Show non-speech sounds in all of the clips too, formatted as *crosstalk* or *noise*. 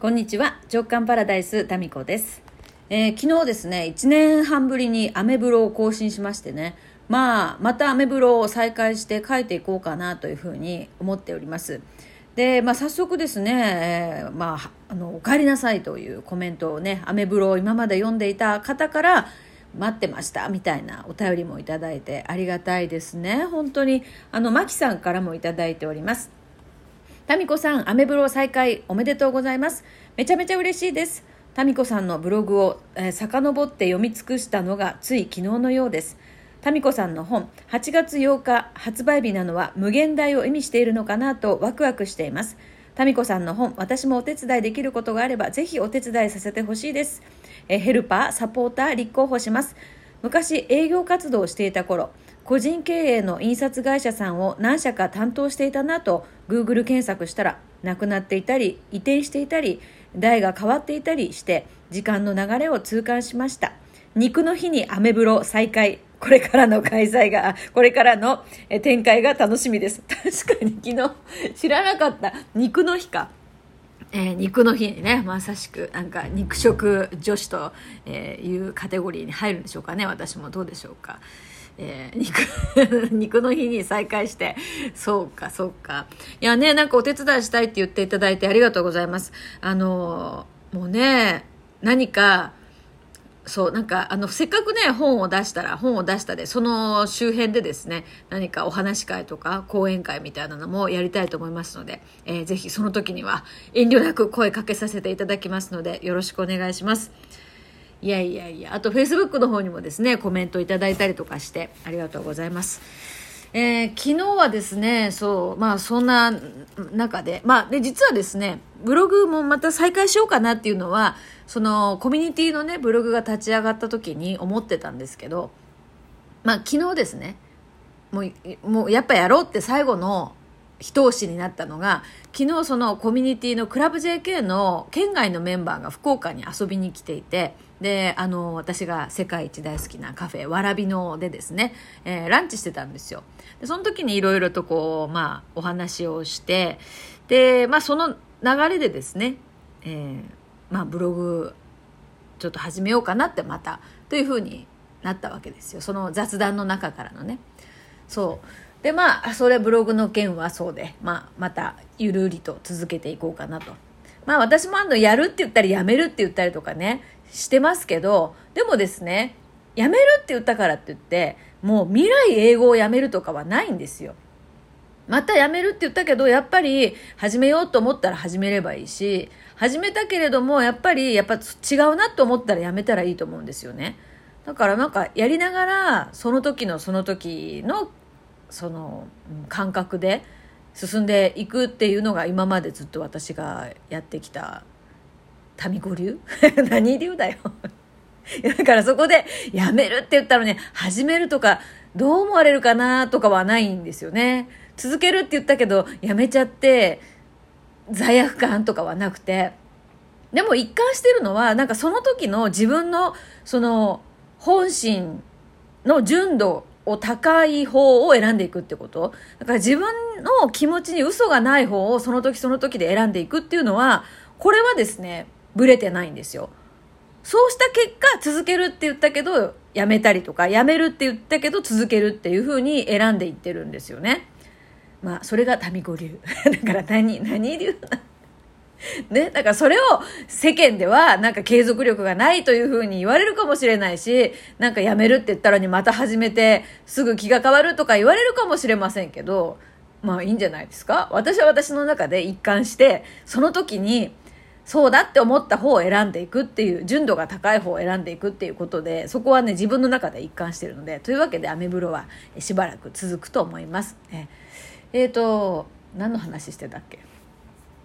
こんにちは。直感パラダイスタミコです、えー昨日ですね1年半ぶりにアメブロを更新しましてね。まあまたアメブロを再開して書いていこうかなというふうに思っております。で、まあ、早速ですね、えーまあ、あの「お帰りなさい」というコメントをねアメブロを今まで読んでいた方から待ってましたみたいなお便りもいただいてありがたいですね。本当にあのマキさんからもいただいております。タミコさん、アメブロ再開おめでとうございます。めちゃめちゃ嬉しいです。タミコさんのブログを、えー、遡って読み尽くしたのがつい昨日のようです。タミコさんの本、8月8日発売日なのは無限大を意味しているのかなとワクワクしています。タミコさんの本、私もお手伝いできることがあれば、ぜひお手伝いさせてほしいです。えヘルパー、サポーター、立候補します。昔営業活動をしていた頃個人経営の印刷会社さんを何社か担当していたなと Google 検索したら亡くなっていたり移転していたり代が変わっていたりして時間の流れを痛感しました。肉の日にアメブロ再開。これからの開催がこれからの展開が楽しみです。*laughs* 確かに昨日知らなかった。肉の日か。えー肉の日にねまさしくなんか肉食女子と、いうカテゴリーに入るんでしょうかね私も。どうでしょうか、えー肉 *laughs* 肉の日に再開して。そうかそうか。いやねなんかお手伝いしたいって言っていただいてありがとうございます。あのーもうね何かそうなんかあのせっかくね本を出したら本を出したでその周辺でですね何かお話し会とか講演会みたいなのもやりたいと思いますので、えーぜひその時には遠慮なく声かけさせていただきますのでよろしくお願いします。いやいやいや。あとフェイスブックの方にもですねコメントいただいたりとかしてありがとうございます。えー昨日はですねそうまあそんな中でまあで実はですねブログもまた再開しようかなっていうのはそのコミュニティのねブログが立ち上がった時に思ってたんですけどまあ昨日ですねもうもうやっぱやろうって最後の一押しになったのが昨日そのコミュニティのクラブ JK の県外のメンバーが福岡に遊びに来ていてであの私が世界一大好きなカフェわらびのでですね、えーランチしてたんですよ。でその時にいろいろとこうまあお話をしてでまあその流れでですね、えーまあブログちょっと始めようかなってまたというふうになったわけですよ。その雑談の中からのね。そう。でまあそれブログの件はそうで、まあ、またゆるりと続けていこうかなと。まあ私もあのやるって言ったりやめるって言ったりとかねしてますけどでもですねやめるって言ったからって言ってもう未来英語をやめるとかはないんですよ。またやめるって言ったけどやっぱり始めようと思ったら始めればいいし始めたけれどもやっぱりやっぱ違うなと思ったらやめたらいいと思うんですよね。だからなんかやりながらその時のその時のその感覚で進んでいくっていうのが今までずっと私がやってきた民子流？*laughs* 何流だよ。だからそこでやめるって言ったらね始めるとかどう思われるかなとかはないんですよね。続けるって言ったけどやめちゃって罪悪感とかはなくて。でも一貫してるのはなんかその時の自分のその本心の純度を高い方を選んでいくってこと？だから自分の気持ちに嘘がない方をその時その時で選んでいくっていうのはこれはですねブレてないんですよ。そうした結果続けるって言ったけどやめたりとかやめるって言ったけど続けるっていうふうに選んでいってるんですよね。まあそれが民子流。*laughs* だから何何流な *laughs* ね、だからそれを世間ではなんか継続力がないというふうに言われるかもしれないし、なんかやめるって言ったのにまた始めてすぐ気が変わるとか言われるかもしれませんけど、まあいいんじゃないですか？私は私の中で一貫して、その時にそうだって思った方を選んでいくっていう、純度が高い方を選んでいくっていうことで、そこはね自分の中で一貫してるので、というわけでアメブロはしばらく続くと思います。ええーと、何の話してたっけ？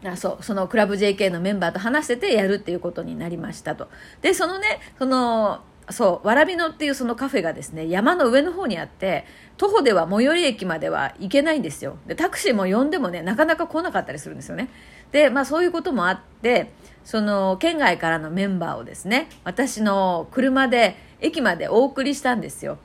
あそうそのクラブ JK のメンバーと話しててやるっていうことになりましたと。でそのねそのそうわらびのっていうそのカフェがですね山の上の方にあって徒歩では最寄り駅までは行けないんですよ。でタクシーも呼んでもねなかなか来なかったりするんですよね。でまあそういうこともあってその県外からのメンバーをですね私の車で駅までお送りしたんですよ。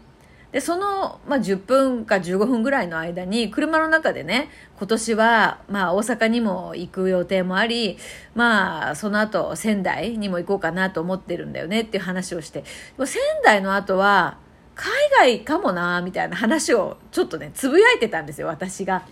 でその、まあ、10分か15分ぐらいの間に車の中でね今年は、まあ、大阪にも行く予定もあり、まあ、その後仙台にも行こうかなと思ってるんだよねっていう話をしてでも仙台の後は海外かもなみたいな話をちょっとねつぶやいてたんですよ私が。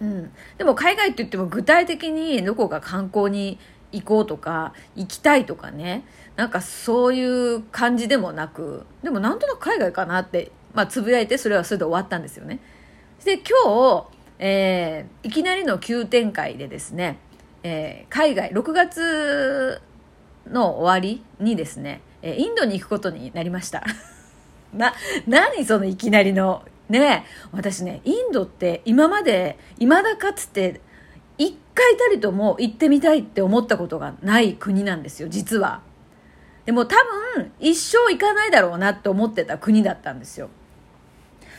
うん、でも海外って言っても具体的にどこか観光に行こうとか行きたいとかね。なんかそういう感じでもなくでもなんとなく海外かなって、まあ、つぶやいてそれはそれで終わったんですよね。で今日、えー、いきなりの急展開でですね、えー、海外6月の終わりにですねインドに行くことになりました。*laughs* な何そのいきなりのね私ねインドって今までいまだかつて一回たりとも行ってみたいって思ったことがない国なんですよ実は。でも多分一生行かないだろうなって思ってた国だったんですよ。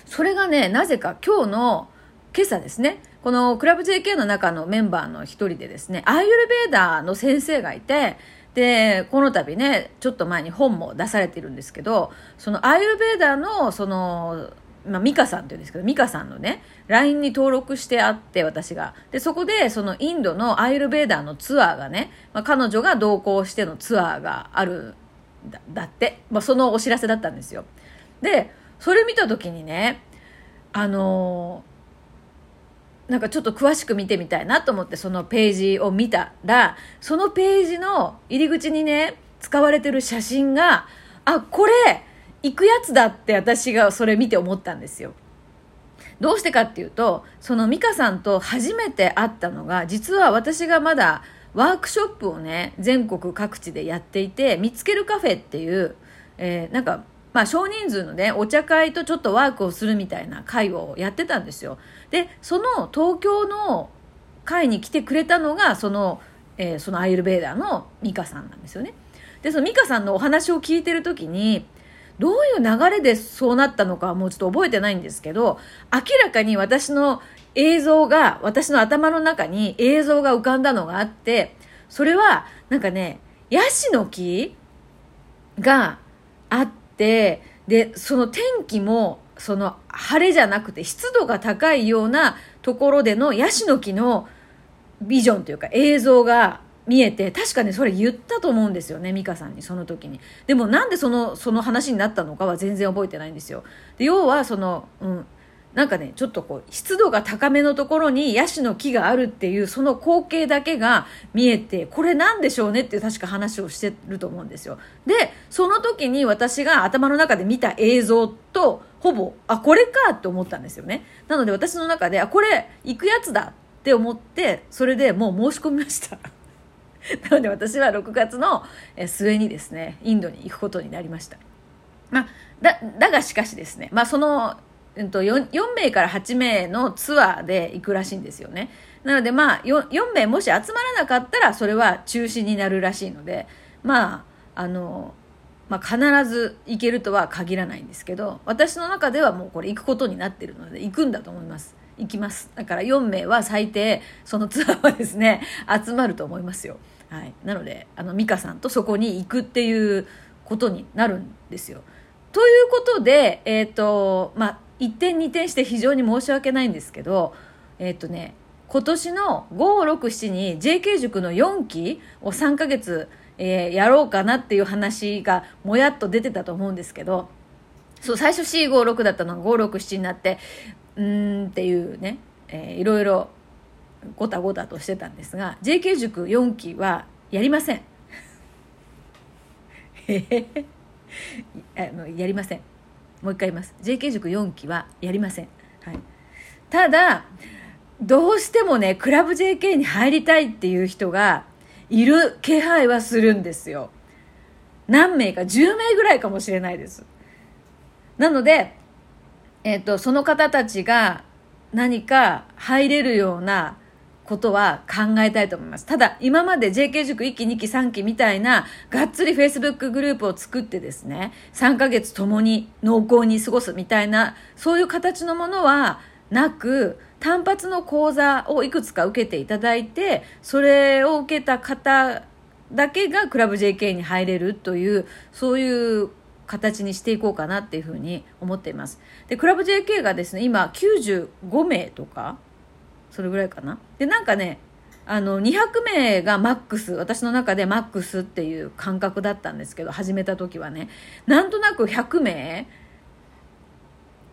それがねなぜか今日の今朝ですねこのクラブ JK の中のメンバーの一人でですねアーユルベーダーの先生がいてでこの度ねちょっと前に本も出されてるんですけどそのアーユルベーダーのそのまあ、ミカさんって言うんですけど、ミカさんのね、LINE に登録してあって、私が。で、そこで、そのインドのアイルベーダーのツアーがね、まあ、彼女が同行してのツアーがあるだ、だって。まあ、そのお知らせだったんですよ。で、それ見た時にね、あのー、なんかちょっと詳しく見てみたいなと思ってそのページを見たら、そのページの入り口にね、使われてる写真が、あ、これ、行くやつだって私がそれ見て思ったんですよ。どうしてかっていうと、その美香さんと初めて会ったのが、実は私がまだワークショップをね、全国各地でやっていて、見つけるカフェっていう、えー、なんか、まあ少人数のね、お茶会とちょっとワークをするみたいな会をやってたんですよ。で、その東京の会に来てくれたのが、その、えー、そのアイルベーダーの美香さんなんですよね。で、その美香さんのお話を聞いてる時に、どういう流れでそうなったのかもうちょっと覚えてないんですけど、明らかに私の映像が、私の頭の中に映像が浮かんだのがあって、それは、なんかね、ヤシの木があって、で、その天気も、その晴れじゃなくて湿度が高いようなところでのヤシの木のビジョンというか映像が見えて確かにそれ言ったと思うんですよね美香さんにその時に。でもなんでそのその話になったのかは全然覚えてないんですよ。で要はそのうんなんかねちょっとこう湿度が高めのところにヤシの木があるっていうその光景だけが見えてこれなんでしょうねって確か話をしてると思うんですよ。でその時に私が頭の中で見た映像とほぼあこれかって思ったんですよね。なので私の中であこれ行くやつだって思ってそれでもう申し込みました。*laughs* なので私は6月の末にですねインドに行くことになりました、まあ、だだがしかしですね、まあ、その、うん、と 4, 4名から8名のツアーで行くらしいんですよね。なのでまあ 4, 4名もし集まらなかったらそれは中止になるらしいのでまああのまあ、必ず行けるとは限らないんですけど私の中ではもうこれ行くことになってるので行くんだと思います。行きます。だから4名は最低そのツアーはですね集まると思いますよ。はい、なのであの美香さんとそこに行くっていうことになるんですよ。ということで、えーとまあ、一点二点して非常に申し訳ないんですけど、えっ、ー、とね、今年の567に JK 塾の4期を3ヶ月、えー、やろうかなっていう話がもやっと出てたと思うんですけどそう最初 C56 だったのが567になってうーんっていうね、えー、いろいろごたごたとしてたんですが JK 塾4期はやりません。*laughs* あのやりません。もう一回言います。JK 塾4期はやりません、はい、ただどうしてもねクラブ JK に入りたいっていう人がいる気配はするんですよ。何名か10名ぐらいかもしれないです。なので、えっ、ー、とその方たちが何か入れるようなことは考えたいと思います。ただ、今まで JK 塾1期、2期、3期みたいな、がっつり Facebook グループを作ってですね、3ヶ月共に濃厚に過ごすみたいな、そういう形のものはなく、単発の講座をいくつか受けていただいて、それを受けた方だけがクラブ JK に入れるという、そういう形にしていこうかなっていうふうに思っていますでクラブ JK がですね今95名とかそれぐらいかな。でなんかねあの200名がマックス私の中でマックスっていう感覚だったんですけど始めた時はね。なんとなく100名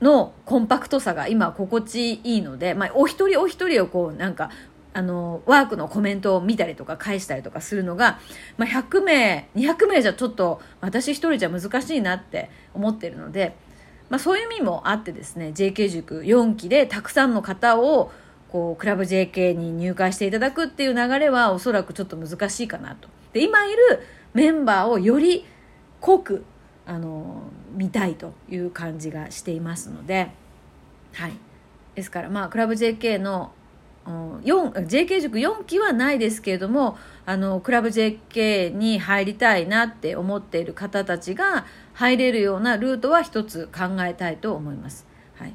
のコンパクトさが今心地いいので、まあ、お一人お一人をこうなんかあのワークのコメントを見たりとか返したりとかするのが、まあ、100名200名じゃちょっと私一人じゃ難しいなって思ってるので、まあ、そういう意味もあってですね JK 塾4期でたくさんの方をこうクラブ JK に入会していただくっていう流れはおそらくちょっと難しいかなと。で今いるメンバーをより濃くあの見たいという感じがしていますので、はい、ですからまあクラブ JK の JK 塾4期はないですけれどもあのクラブ JK に入りたいなって思っている方たちが入れるようなルートは一つ考えたいと思います。はい、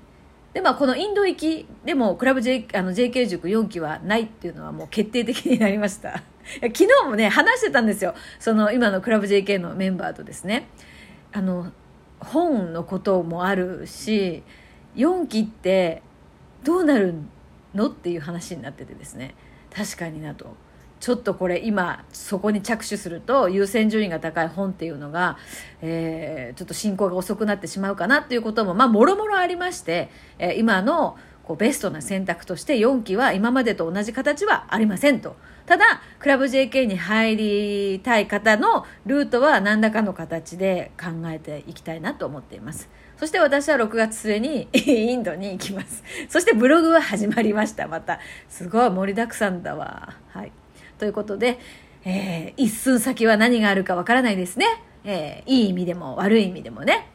でまあこのインド行きでもクラブ、J、あの JK 塾4期はないっていうのはもう決定的になりました。*laughs* 昨日もね話してたんですよその今のクラブ JK のメンバーとですね。あの本のこともあるし4期ってどうなるのっていう話になっててですね確かになとちょっとこれ今そこに着手すると優先順位が高い本っていうのが、えー、ちょっと進行が遅くなってしまうかなっていうこともまあもろもろありまして、えー、今のこうベストな選択として4期は今までと同じ形はありませんと。ただ、クラブ JK に入りたい方のルートは何らかの形で考えていきたいなと思っています。そして私は6月末に *laughs* インドに行きます。そしてブログは始まりました、また。すごい盛りだくさんだわ。はい。ということで、えー、一寸先は何があるかわからないですね。えー、いい意味でも悪い意味でもね。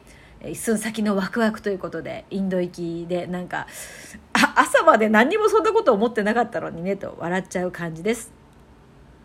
一寸先のワクワクということで、インド行きでなんか、朝まで何にもそんなこと思ってなかったのにね、と笑っちゃう感じです。